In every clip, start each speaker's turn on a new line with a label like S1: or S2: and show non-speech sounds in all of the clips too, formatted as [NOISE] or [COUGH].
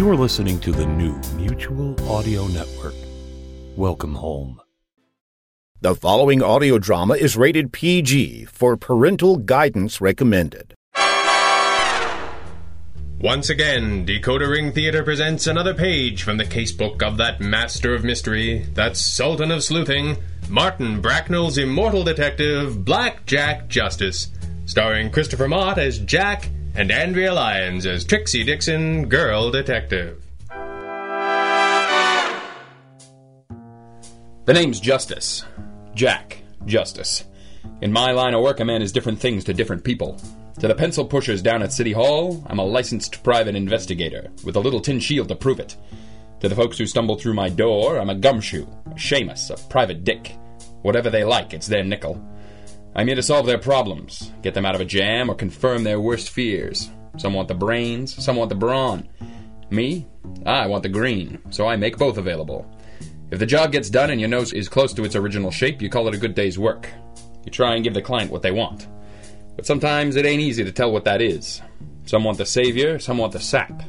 S1: You're listening to the new Mutual Audio Network. Welcome home.
S2: The following audio drama is rated PG for parental guidance recommended.
S3: Once again, Decoder Ring Theater presents another page from the casebook of that master of mystery, that sultan of sleuthing, Martin Bracknell's immortal detective, Black Jack Justice, starring Christopher Mott as Jack and Andrea Lyons as Trixie Dixon, girl detective.
S4: The name's Justice. Jack Justice. In my line of work, a man is different things to different people. To the pencil pushers down at City Hall, I'm a licensed private investigator, with a little tin shield to prove it. To the folks who stumble through my door, I'm a gumshoe, a shamus, a private dick. Whatever they like, it's their nickel. I'm here to solve their problems, get them out of a jam, or confirm their worst fears. Some want the brains, some want the brawn. Me? Ah, I want the green, so I make both available. If the job gets done and your nose is close to its original shape, you call it a good day's work. You try and give the client what they want. But sometimes it ain't easy to tell what that is. Some want the savior, some want the sap.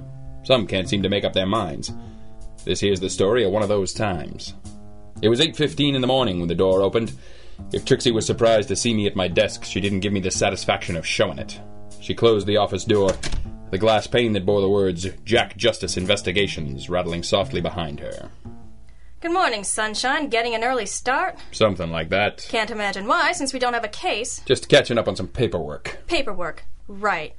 S4: Some can't seem to make up their minds. This here's the story of one of those times. It was 8:15 in the morning when the door opened. If Trixie was surprised to see me at my desk, she didn't give me the satisfaction of showing it. She closed the office door, the glass pane that bore the words Jack Justice Investigations rattling softly behind her.
S5: Good morning, sunshine. Getting an early start?
S4: Something like that.
S5: Can't imagine why, since we don't have a case.
S4: Just catching up on some paperwork.
S5: Paperwork. Right.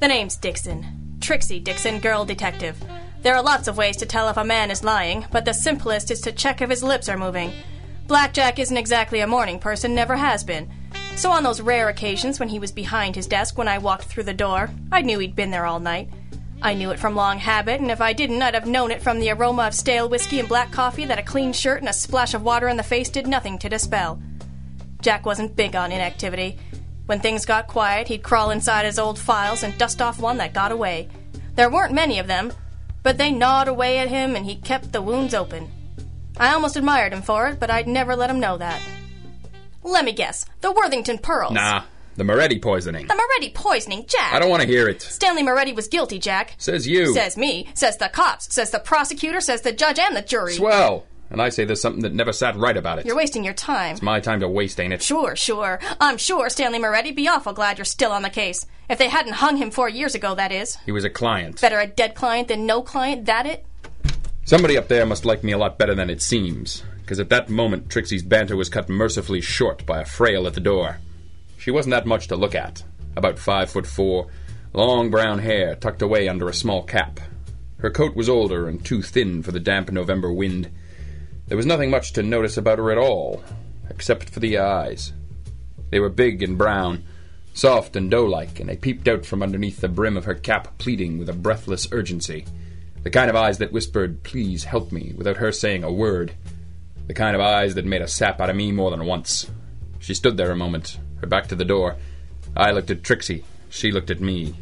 S5: The name's Dixon. Trixie Dixon, girl detective. There are lots of ways to tell if a man is lying, but the simplest is to check if his lips are moving. Black Jack isn't exactly a morning person, never has been. So on those rare occasions when he was behind his desk when I walked through the door, I knew he'd been there all night. I knew it from long habit, and if I didn't, I'd have known it from the aroma of stale whiskey and black coffee that a clean shirt and a splash of water in the face did nothing to dispel. Jack wasn't big on inactivity. When things got quiet, he'd crawl inside his old files and dust off one that got away. There weren't many of them, but they gnawed away at him and he kept the wounds open. I almost admired him for it, but I'd never let him know that. Let me guess. The Worthington Pearls.
S4: Nah, the Moretti poisoning.
S5: The Moretti poisoning, Jack.
S4: I don't want to hear it.
S5: Stanley Moretti was guilty, Jack.
S4: Says you.
S5: Says me. Says the cops. Says the prosecutor. Says the judge and the jury.
S4: Swell. And I say there's something that never sat right about it.
S5: You're wasting your time.
S4: It's my time to waste, ain't it?
S5: Sure, sure. I'm sure Stanley Moretti'd be awful glad you're still on the case. If they hadn't hung him four years ago, that is.
S4: He was a client.
S5: Better a dead client than no client, that it?
S4: Somebody up there must like me a lot better than it seems, because at that moment Trixie's banter was cut mercifully short by a frail at the door. She wasn't that much to look at. About five foot four, long brown hair tucked away under a small cap. Her coat was older and too thin for the damp November wind. There was nothing much to notice about her at all, except for the eyes. They were big and brown, soft and doe like, and they peeped out from underneath the brim of her cap, pleading with a breathless urgency. The kind of eyes that whispered, Please help me, without her saying a word. The kind of eyes that made a sap out of me more than once. She stood there a moment, her back to the door. I looked at Trixie. She looked at me.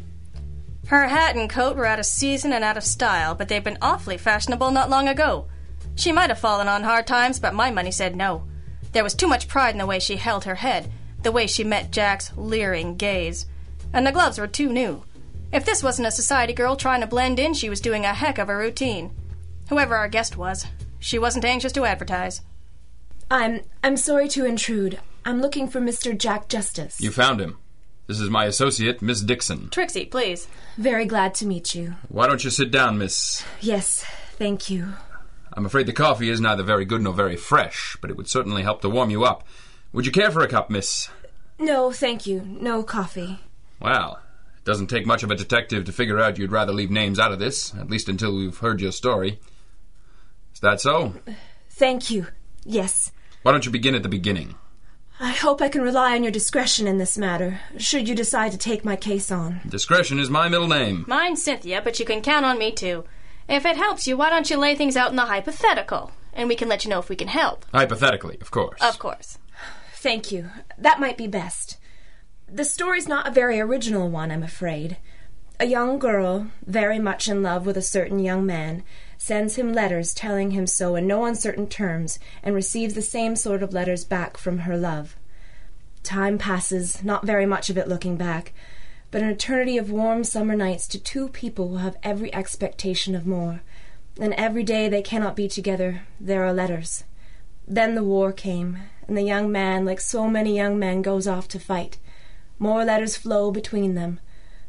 S5: Her hat and coat were out of season and out of style, but they'd been awfully fashionable not long ago. She might have fallen on hard times, but my money said no. There was too much pride in the way she held her head, the way she met Jack's leering gaze. And the gloves were too new. If this wasn't a society girl trying to blend in, she was doing a heck of a routine. Whoever our guest was, she wasn't anxious to advertise.
S6: I'm I'm sorry to intrude. I'm looking for Mr. Jack Justice.
S4: You found him. This is my associate, Miss Dixon.
S5: Trixie, please.
S6: Very glad to meet you.
S4: Why don't you sit down, Miss?
S6: Yes, thank you.
S4: I'm afraid the coffee is neither very good nor very fresh, but it would certainly help to warm you up. Would you care for a cup, Miss?
S6: No, thank you. No coffee.
S4: Well, it doesn't take much of a detective to figure out you'd rather leave names out of this, at least until we've heard your story. Is that so?
S6: Thank you. Yes.
S4: Why don't you begin at the beginning?
S6: I hope I can rely on your discretion in this matter, should you decide to take my case on.
S4: Discretion is my middle name.
S5: Mine's Cynthia, but you can count on me too. If it helps you, why don't you lay things out in the hypothetical? And we can let you know if we can help.
S4: Hypothetically, of course.
S5: Of course.
S6: Thank you. That might be best. The story's not a very original one, I'm afraid. A young girl, very much in love with a certain young man, sends him letters telling him so in no uncertain terms, and receives the same sort of letters back from her love. Time passes, not very much of it looking back. But an eternity of warm summer nights to two people who have every expectation of more. And every day they cannot be together, there are letters. Then the war came, and the young man, like so many young men, goes off to fight. More letters flow between them.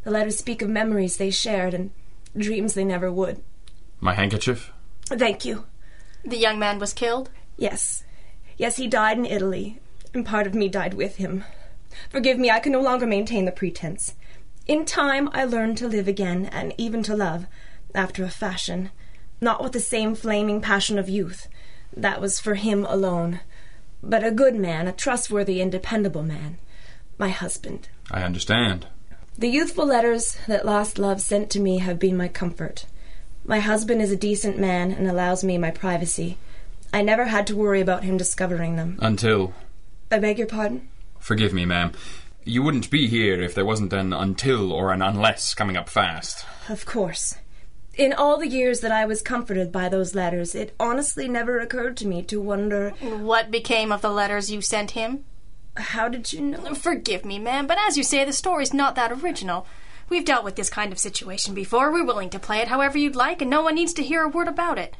S6: The letters speak of memories they shared and dreams they never would.
S4: My handkerchief?
S6: Thank you.
S5: The young man was killed?
S6: Yes. Yes, he died in Italy, and part of me died with him. Forgive me, I can no longer maintain the pretense. In time, I learned to live again, and even to love, after a fashion. Not with the same flaming passion of youth. That was for him alone. But a good man, a trustworthy and dependable man. My husband.
S4: I understand.
S6: The youthful letters that lost love sent to me have been my comfort. My husband is a decent man and allows me my privacy. I never had to worry about him discovering them.
S4: Until.
S6: I beg your pardon?
S4: Forgive me, ma'am. You wouldn't be here if there wasn't an until or an unless coming up fast.
S6: Of course. In all the years that I was comforted by those letters, it honestly never occurred to me to wonder.
S5: What became of the letters you sent him?
S6: How did you know?
S5: Forgive me, ma'am, but as you say, the story's not that original. We've dealt with this kind of situation before. We're willing to play it however you'd like, and no one needs to hear a word about it.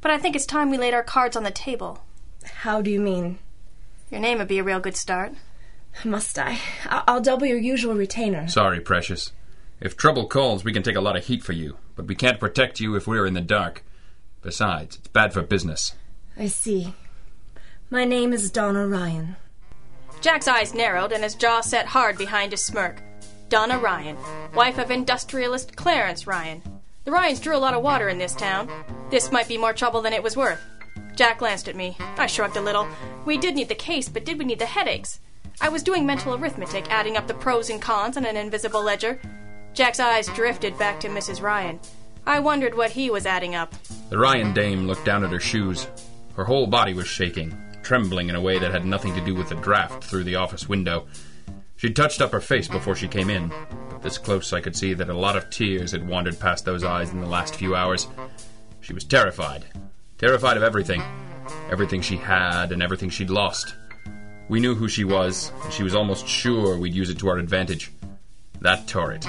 S5: But I think it's time we laid our cards on the table.
S6: How do you mean?
S5: Your name would be a real good start.
S6: Must I? I- I'll double your usual retainer.
S4: Sorry, precious. If trouble calls, we can take a lot of heat for you, but we can't protect you if we're in the dark. Besides, it's bad for business.
S6: I see. My name is Donna Ryan.
S5: Jack's eyes narrowed and his jaw set hard behind his smirk. Donna Ryan, wife of industrialist Clarence Ryan. The Ryans drew a lot of water in this town. This might be more trouble than it was worth. Jack glanced at me. I shrugged a little. We did need the case, but did we need the headaches? I was doing mental arithmetic, adding up the pros and cons on an invisible ledger. Jack's eyes drifted back to Mrs. Ryan. I wondered what he was adding up.
S4: The Ryan dame looked down at her shoes. Her whole body was shaking, trembling in a way that had nothing to do with the draft through the office window. She'd touched up her face before she came in, this close I could see that a lot of tears had wandered past those eyes in the last few hours. She was terrified. Terrified of everything. Everything she had and everything she'd lost. We knew who she was, and she was almost sure we'd use it to our advantage. That turret.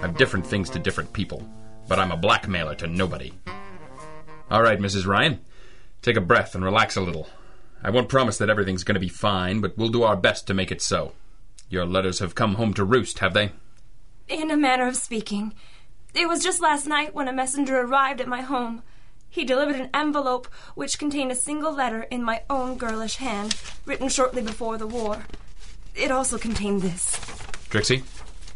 S4: I've different things to different people, but I'm a blackmailer to nobody. All right, Mrs. Ryan. Take a breath and relax a little. I won't promise that everything's going to be fine, but we'll do our best to make it so. Your letters have come home to roost, have they?
S6: In a manner of speaking. It was just last night when a messenger arrived at my home. He delivered an envelope which contained a single letter in my own girlish hand, written shortly before the war. It also contained this.
S4: Trixie?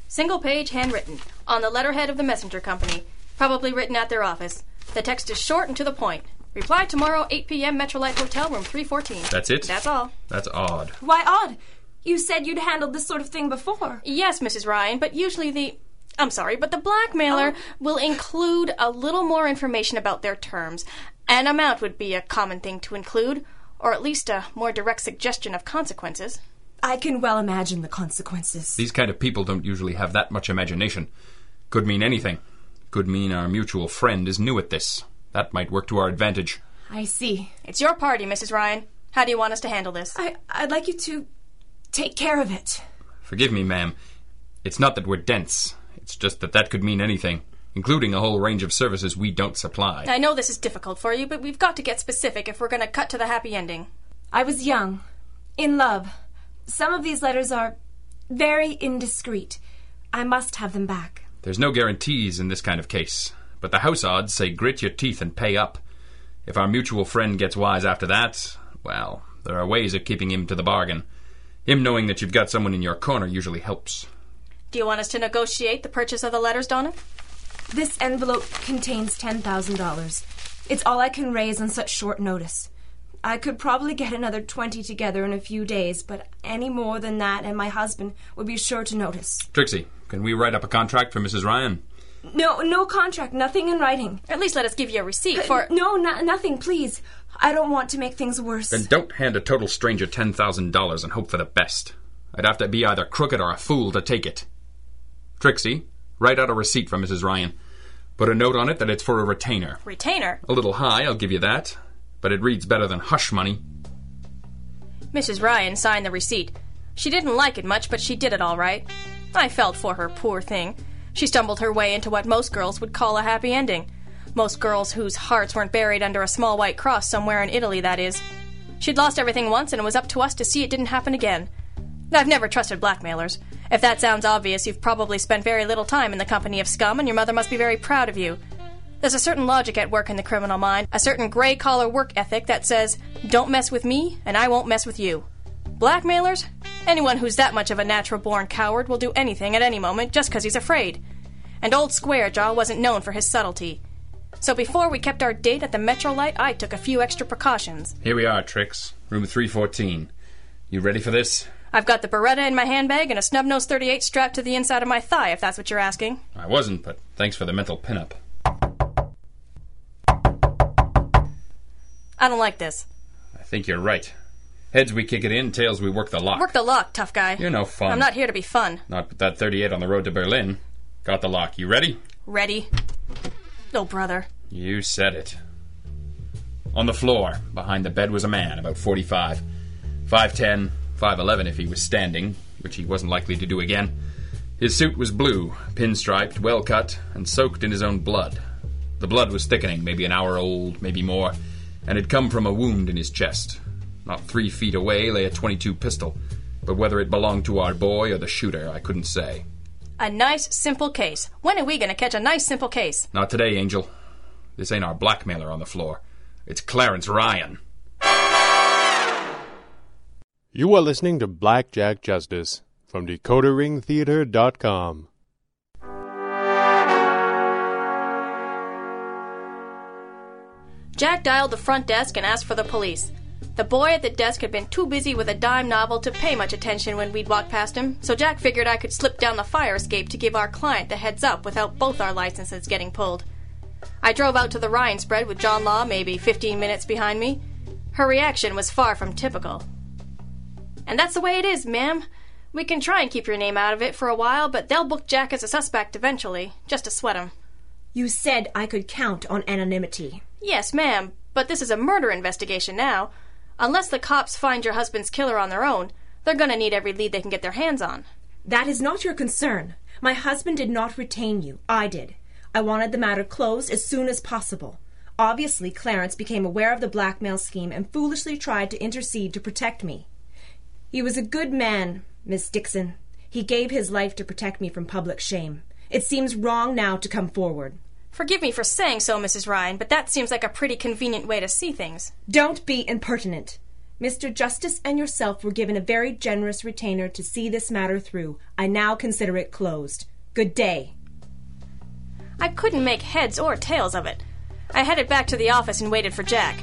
S5: Single page, handwritten, on the letterhead of the messenger company, probably written at their office. The text is short and to the point. Reply tomorrow, 8 p.m., Metrolite Hotel, room 314.
S4: That's it?
S5: That's all.
S4: That's odd.
S6: Why odd? You said you'd handled this sort of thing before.
S5: Yes, Mrs. Ryan, but usually the. I'm sorry, but the blackmailer oh. will include a little more information about their terms. An amount would be a common thing to include, or at least a more direct suggestion of consequences.
S6: I can well imagine the consequences.
S4: These kind of people don't usually have that much imagination. Could mean anything. Could mean our mutual friend is new at this. That might work to our advantage.
S6: I see.
S5: It's your party, Mrs. Ryan. How do you want us to handle this?
S6: I, I'd like you to take care of it.
S4: Forgive me, ma'am. It's not that we're dense. It's just that that could mean anything, including a whole range of services we don't supply.
S5: I know this is difficult for you, but we've got to get specific if we're going to cut to the happy ending.
S6: I was young, in love. Some of these letters are very indiscreet. I must have them back.
S4: There's no guarantees in this kind of case, but the house odds say grit your teeth and pay up. If our mutual friend gets wise after that, well, there are ways of keeping him to the bargain. Him knowing that you've got someone in your corner usually helps.
S5: Do you want us to negotiate the purchase of the letters, Donna?
S6: This envelope contains $10,000. It's all I can raise on such short notice. I could probably get another 20 together in a few days, but any more than that and my husband would be sure to notice.
S4: Trixie, can we write up a contract for Mrs. Ryan?
S6: No, no contract, nothing in writing.
S5: At least let us give you a receipt uh, for.
S6: No, no nothing, please. I don't want to make things worse.
S4: Then don't hand a total stranger $10,000 and hope for the best. I'd have to be either crooked or a fool to take it. Trixie, write out a receipt for Mrs. Ryan. Put a note on it that it's for a retainer.
S5: Retainer?
S4: A little high, I'll give you that. But it reads better than hush money.
S5: Mrs. Ryan signed the receipt. She didn't like it much, but she did it all right. I felt for her, poor thing. She stumbled her way into what most girls would call a happy ending. Most girls whose hearts weren't buried under a small white cross somewhere in Italy, that is. She'd lost everything once, and it was up to us to see it didn't happen again. I've never trusted blackmailers. If that sounds obvious, you've probably spent very little time in the company of scum, and your mother must be very proud of you. There's a certain logic at work in the criminal mind, a certain gray collar work ethic that says, don't mess with me, and I won't mess with you. Blackmailers? Anyone who's that much of a natural born coward will do anything at any moment just 'cause he's afraid. And old Squarejaw wasn't known for his subtlety. So before we kept our date at the Metrolight, I took a few extra precautions.
S4: Here we are, Trix. Room 314. You ready for this?
S5: I've got the Beretta in my handbag and a snub nose 38 strapped to the inside of my thigh, if that's what you're asking.
S4: I wasn't, but thanks for the mental pinup.
S5: I don't like this.
S4: I think you're right. Heads we kick it in, tails we work the lock.
S5: Work the lock, tough guy.
S4: You're no fun.
S5: I'm not here to be fun.
S4: Not with that 38 on the road to Berlin. Got the lock. You ready?
S5: Ready? Oh, brother.
S4: You said it. On the floor, behind the bed, was a man, about 45. 5'10, 5'11 if he was standing, which he wasn't likely to do again. His suit was blue, pinstriped, well cut, and soaked in his own blood. The blood was thickening, maybe an hour old, maybe more, and had come from a wound in his chest. Not three feet away lay a 22 pistol, but whether it belonged to our boy or the shooter, I couldn't say.
S5: A nice, simple case. When are we going to catch a nice, simple case?
S4: Not today, Angel. This ain't our blackmailer on the floor. It's Clarence Ryan.
S1: You are listening to Black Jack Justice from DecoderRingTheater.com.
S5: Jack dialed the front desk and asked for the police. The boy at the desk had been too busy with a dime novel to pay much attention when we'd walked past him, so Jack figured I could slip down the fire escape to give our client the heads up without both our licenses getting pulled. I drove out to the Ryan spread with John Law maybe 15 minutes behind me. Her reaction was far from typical. And that's the way it is, ma'am. We can try and keep your name out of it for a while, but they'll book Jack as a suspect eventually, just to sweat him.
S6: You said I could count on anonymity.
S5: Yes, ma'am, but this is a murder investigation now. Unless the cops find your husband's killer on their own, they're gonna need every lead they can get their hands on.
S6: That is not your concern. My husband did not retain you. I did. I wanted the matter closed as soon as possible. Obviously, Clarence became aware of the blackmail scheme and foolishly tried to intercede to protect me. He was a good man, Miss Dixon. He gave his life to protect me from public shame. It seems wrong now to come forward.
S5: Forgive me for saying so, Mrs. Ryan, but that seems like a pretty convenient way to see things.
S6: Don't be impertinent. Mr. Justice and yourself were given a very generous retainer to see this matter through. I now consider it closed. Good day.
S5: I couldn't make heads or tails of it. I headed back to the office and waited for Jack.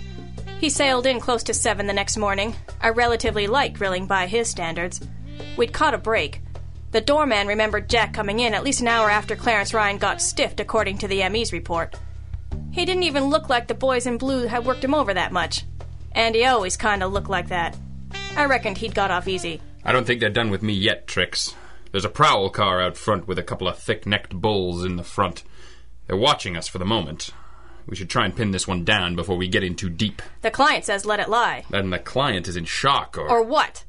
S5: He sailed in close to seven the next morning, a relatively light grilling by his standards. We'd caught a break. The doorman remembered Jack coming in at least an hour after Clarence Ryan got stiffed, according to the ME's report. He didn't even look like the boys in blue had worked him over that much. And he always kinda looked like that. I reckoned he'd got off easy.
S4: I don't think they're done with me yet, Trix. There's a prowl car out front with a couple of thick necked bulls in the front. They're watching us for the moment. We should try and pin this one down before we get in too deep.
S5: The client says let it lie.
S4: Then the client is in shock or.
S5: Or what?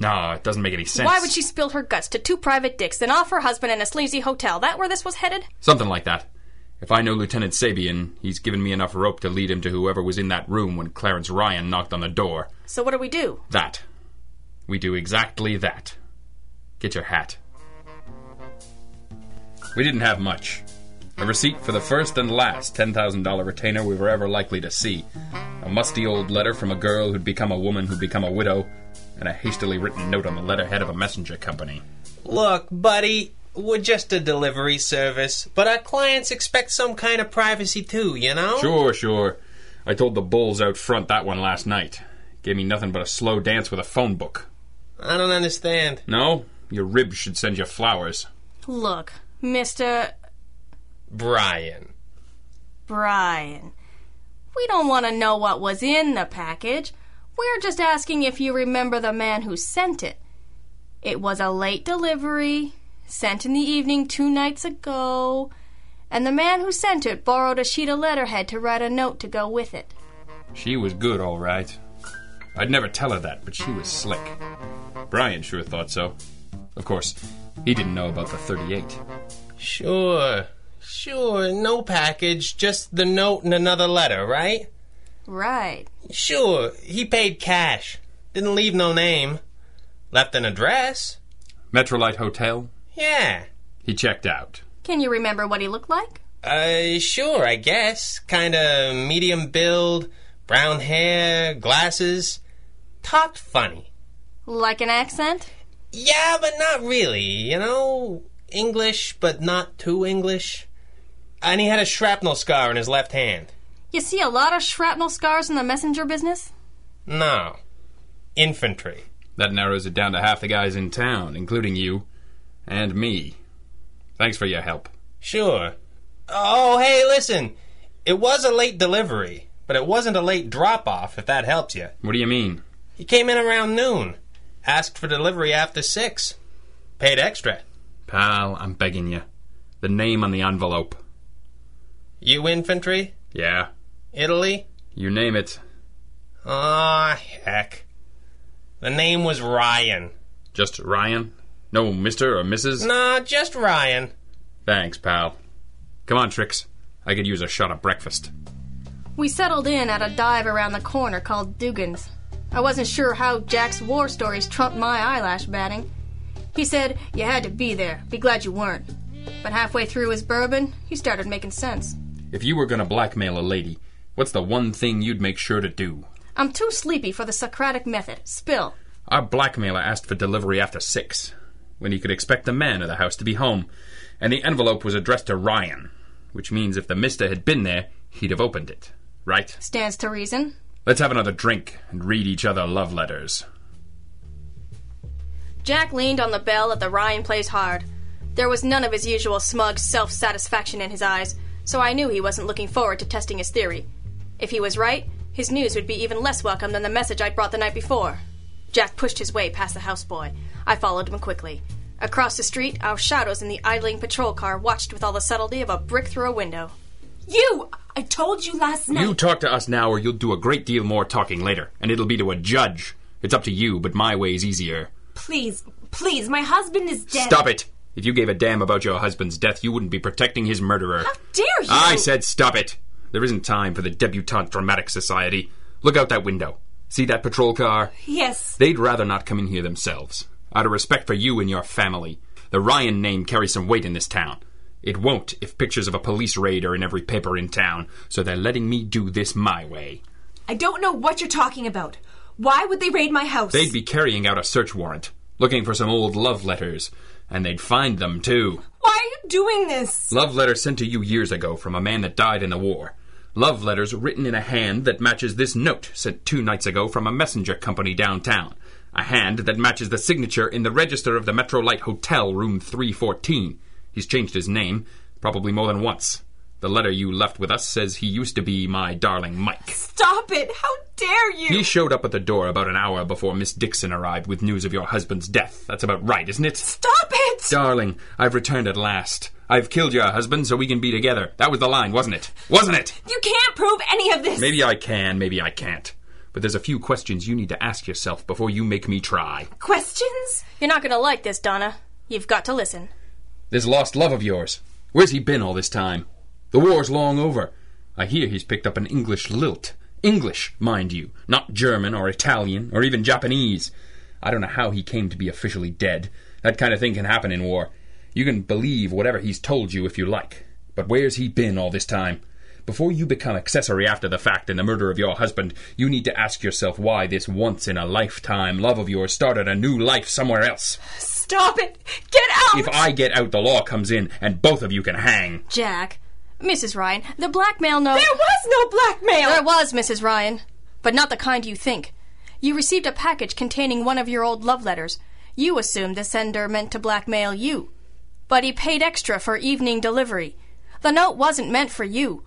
S4: No, it doesn't make any sense.
S5: Why would she spill her guts to two private dicks, then off her husband in a sleazy hotel? That where this was headed?
S4: Something like that. If I know Lieutenant Sabian, he's given me enough rope to lead him to whoever was in that room when Clarence Ryan knocked on the door.
S5: So what do we do?
S4: That. We do exactly that. Get your hat. We didn't have much. A receipt for the first and last $10,000 retainer we were ever likely to see. A musty old letter from a girl who'd become a woman who'd become a widow, and a hastily written note on the letterhead of a messenger company.
S7: Look, buddy, we're just a delivery service, but our clients expect some kind of privacy too, you know?
S4: Sure, sure. I told the bulls out front that one last night. Gave me nothing but a slow dance with a phone book.
S7: I don't understand.
S4: No? Your ribs should send you flowers.
S5: Look, Mr.
S7: Brian.
S5: Brian. We don't want to know what was in the package. We're just asking if you remember the man who sent it. It was a late delivery, sent in the evening two nights ago, and the man who sent it borrowed a sheet of letterhead to write a note to go with it.
S4: She was good, all right. I'd never tell her that, but she was slick. Brian sure thought so. Of course, he didn't know about the 38.
S7: Sure, sure, no package, just the note and another letter, right?
S5: Right.
S7: Sure, he paid cash. Didn't leave no name. Left an address.
S4: Metrolite Hotel?
S7: Yeah.
S4: He checked out.
S5: Can you remember what he looked like?
S7: Uh, sure, I guess. Kinda medium build, brown hair, glasses. Talked funny.
S5: Like an accent?
S7: Yeah, but not really, you know? English, but not too English. And he had a shrapnel scar in his left hand.
S5: You see a lot of shrapnel scars in the messenger business?
S7: No. Infantry.
S4: That narrows it down to half the guys in town, including you and me. Thanks for your help.
S7: Sure. Oh, hey, listen. It was a late delivery, but it wasn't a late drop off, if that helps you.
S4: What do you mean?
S7: He came in around noon. Asked for delivery after six. Paid extra.
S4: Pal, I'm begging you. The name on the envelope.
S7: You infantry?
S4: Yeah,
S7: Italy?
S4: you name it.
S7: Ah, heck. The name was Ryan.
S4: Just Ryan? No Mr. or Mrs.?
S7: Nah, just Ryan.
S4: Thanks, pal. Come on, Trix. I could use a shot of breakfast.
S5: We settled in at a dive around the corner called Dugan's. I wasn't sure how Jack's war stories trumped my eyelash batting. He said you had to be there, be glad you weren't. But halfway through his bourbon, he started making sense.
S4: If you were gonna blackmail a lady, what's the one thing you'd make sure to do?
S5: I'm too sleepy for the Socratic method. Spill.
S4: Our blackmailer asked for delivery after six, when he could expect the man of the house to be home, and the envelope was addressed to Ryan, which means if the mister had been there, he'd have opened it. Right?
S5: Stands to reason.
S4: Let's have another drink and read each other love letters.
S5: Jack leaned on the bell at the Ryan Plays Hard. There was none of his usual smug self satisfaction in his eyes, so I knew he wasn't looking forward to testing his theory. If he was right, his news would be even less welcome than the message I'd brought the night before. Jack pushed his way past the houseboy. I followed him quickly. Across the street, our shadows in the idling patrol car watched with all the subtlety of a brick through a window.
S6: You! I told you last night.
S4: You talk to us now, or you'll do a great deal more talking later, and it'll be to a judge. It's up to you, but my way's easier.
S6: Please, please, my husband is dead.
S4: Stop it! If you gave a damn about your husband's death, you wouldn't be protecting his murderer.
S6: How dare you!
S4: I said stop it! There isn't time for the Debutante Dramatic Society. Look out that window. See that patrol car?
S6: Yes.
S4: They'd rather not come in here themselves. Out of respect for you and your family. The Ryan name carries some weight in this town. It won't if pictures of a police raid are in every paper in town, so they're letting me do this my way.
S6: I don't know what you're talking about. Why would they raid my house?
S4: They'd be carrying out a search warrant, looking for some old love letters, and they'd find them too.
S6: Why are you doing this?
S4: Love letters sent to you years ago from a man that died in the war. Love letters written in a hand that matches this note sent two nights ago from a messenger company downtown. A hand that matches the signature in the register of the Metrolite Hotel, room 314. He's changed his name, probably more than once. The letter you left with us says he used to be my darling Mike.
S6: Stop it! How dare you!
S4: He showed up at the door about an hour before Miss Dixon arrived with news of your husband's death. That's about right, isn't it?
S6: Stop it!
S4: Darling, I've returned at last. I've killed your husband so we can be together. That was the line, wasn't it? Wasn't it?
S6: You can't prove any of this!
S4: Maybe I can, maybe I can't. But there's a few questions you need to ask yourself before you make me try.
S6: Questions?
S5: You're not gonna like this, Donna. You've got to listen.
S4: This lost love of yours. Where's he been all this time? The war's long over. I hear he's picked up an English lilt. English, mind you, not German or Italian or even Japanese. I don't know how he came to be officially dead. That kind of thing can happen in war. You can believe whatever he's told you if you like. But where's he been all this time? Before you become accessory after the fact in the murder of your husband, you need to ask yourself why this once in a lifetime love of yours started a new life somewhere else.
S6: Stop it! Get out!
S4: If I get out, the law comes in, and both of you can hang.
S5: Jack. Mrs. Ryan, the blackmail note.
S6: There was no blackmail!
S5: There was, Mrs. Ryan. But not the kind you think. You received a package containing one of your old love letters. You assumed the sender meant to blackmail you. But he paid extra for evening delivery. The note wasn't meant for you.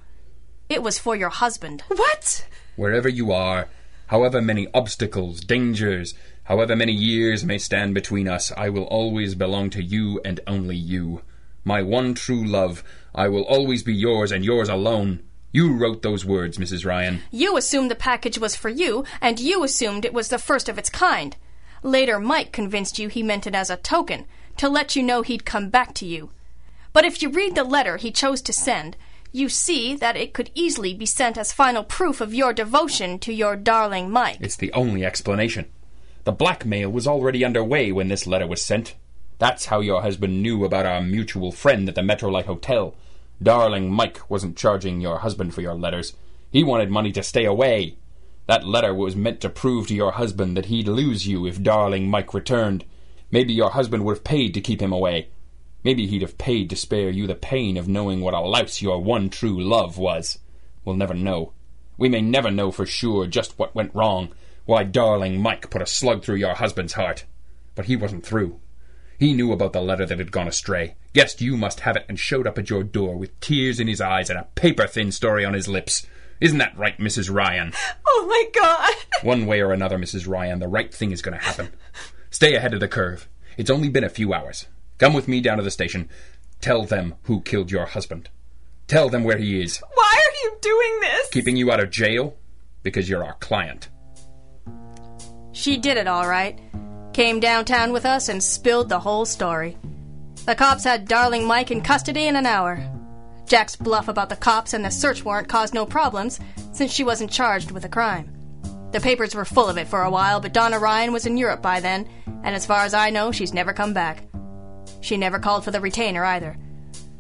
S5: It was for your husband.
S6: What?
S4: Wherever you are, however many obstacles, dangers, however many years may stand between us, I will always belong to you and only you. My one true love, I will always be yours and yours alone. You wrote those words, Mrs. Ryan.
S5: You assumed the package was for you, and you assumed it was the first of its kind. Later, Mike convinced you he meant it as a token, to let you know he'd come back to you. But if you read the letter he chose to send, you see that it could easily be sent as final proof of your devotion to your darling Mike.
S4: It's the only explanation. The blackmail was already underway when this letter was sent. That's how your husband knew about our mutual friend at the Metrolight Hotel. Darling Mike wasn't charging your husband for your letters. He wanted money to stay away. That letter was meant to prove to your husband that he'd lose you if darling Mike returned. Maybe your husband would have paid to keep him away. Maybe he'd have paid to spare you the pain of knowing what a louse your one true love was. We'll never know. We may never know for sure just what went wrong, why darling Mike put a slug through your husband's heart. But he wasn't through. He knew about the letter that had gone astray, guessed you must have it, and showed up at your door with tears in his eyes and a paper thin story on his lips. Isn't that right, Mrs. Ryan? [LAUGHS]
S6: Oh my god! [LAUGHS]
S4: One way or another, Mrs. Ryan, the right thing is going to happen. Stay ahead of the curve. It's only been a few hours. Come with me down to the station. Tell them who killed your husband. Tell them where he is.
S6: Why are you doing this?
S4: Keeping you out of jail? Because you're our client.
S5: She did it all right. Came downtown with us and spilled the whole story. The cops had darling Mike in custody in an hour. Jack's bluff about the cops and the search warrant caused no problems, since she wasn't charged with a crime. The papers were full of it for a while, but Donna Ryan was in Europe by then, and as far as I know, she's never come back. She never called for the retainer either.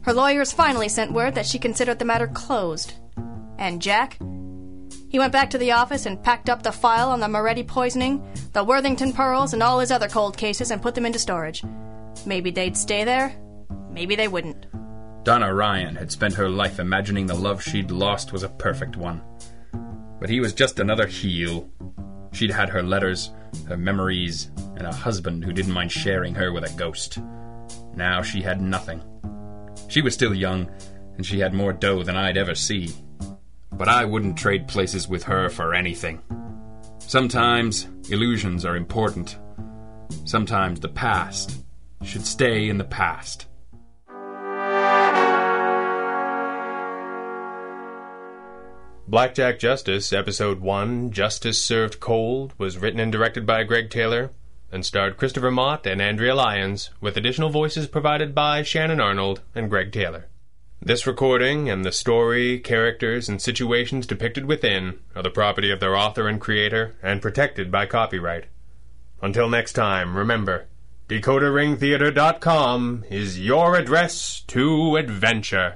S5: Her lawyers finally sent word that she considered the matter closed. And Jack? He went back to the office and packed up the file on the Moretti poisoning, the Worthington pearls, and all his other cold cases and put them into storage. Maybe they'd stay there, maybe they wouldn't.
S4: Donna Ryan had spent her life imagining the love she'd lost was a perfect one. But he was just another heel. She'd had her letters, her memories, and a husband who didn't mind sharing her with a ghost. Now she had nothing. She was still young, and she had more dough than I'd ever see. But I wouldn't trade places with her for anything. Sometimes illusions are important. Sometimes the past should stay in the past.
S7: Black Jack Justice, Episode 1, Justice Served Cold, was written and directed by Greg Taylor and starred Christopher Mott and Andrea Lyons, with additional voices provided by Shannon Arnold and Greg Taylor. This recording and the story, characters, and situations depicted within are the property of their author and creator and protected by copyright. Until next time, remember, DecoderRingTheater.com is your address to adventure.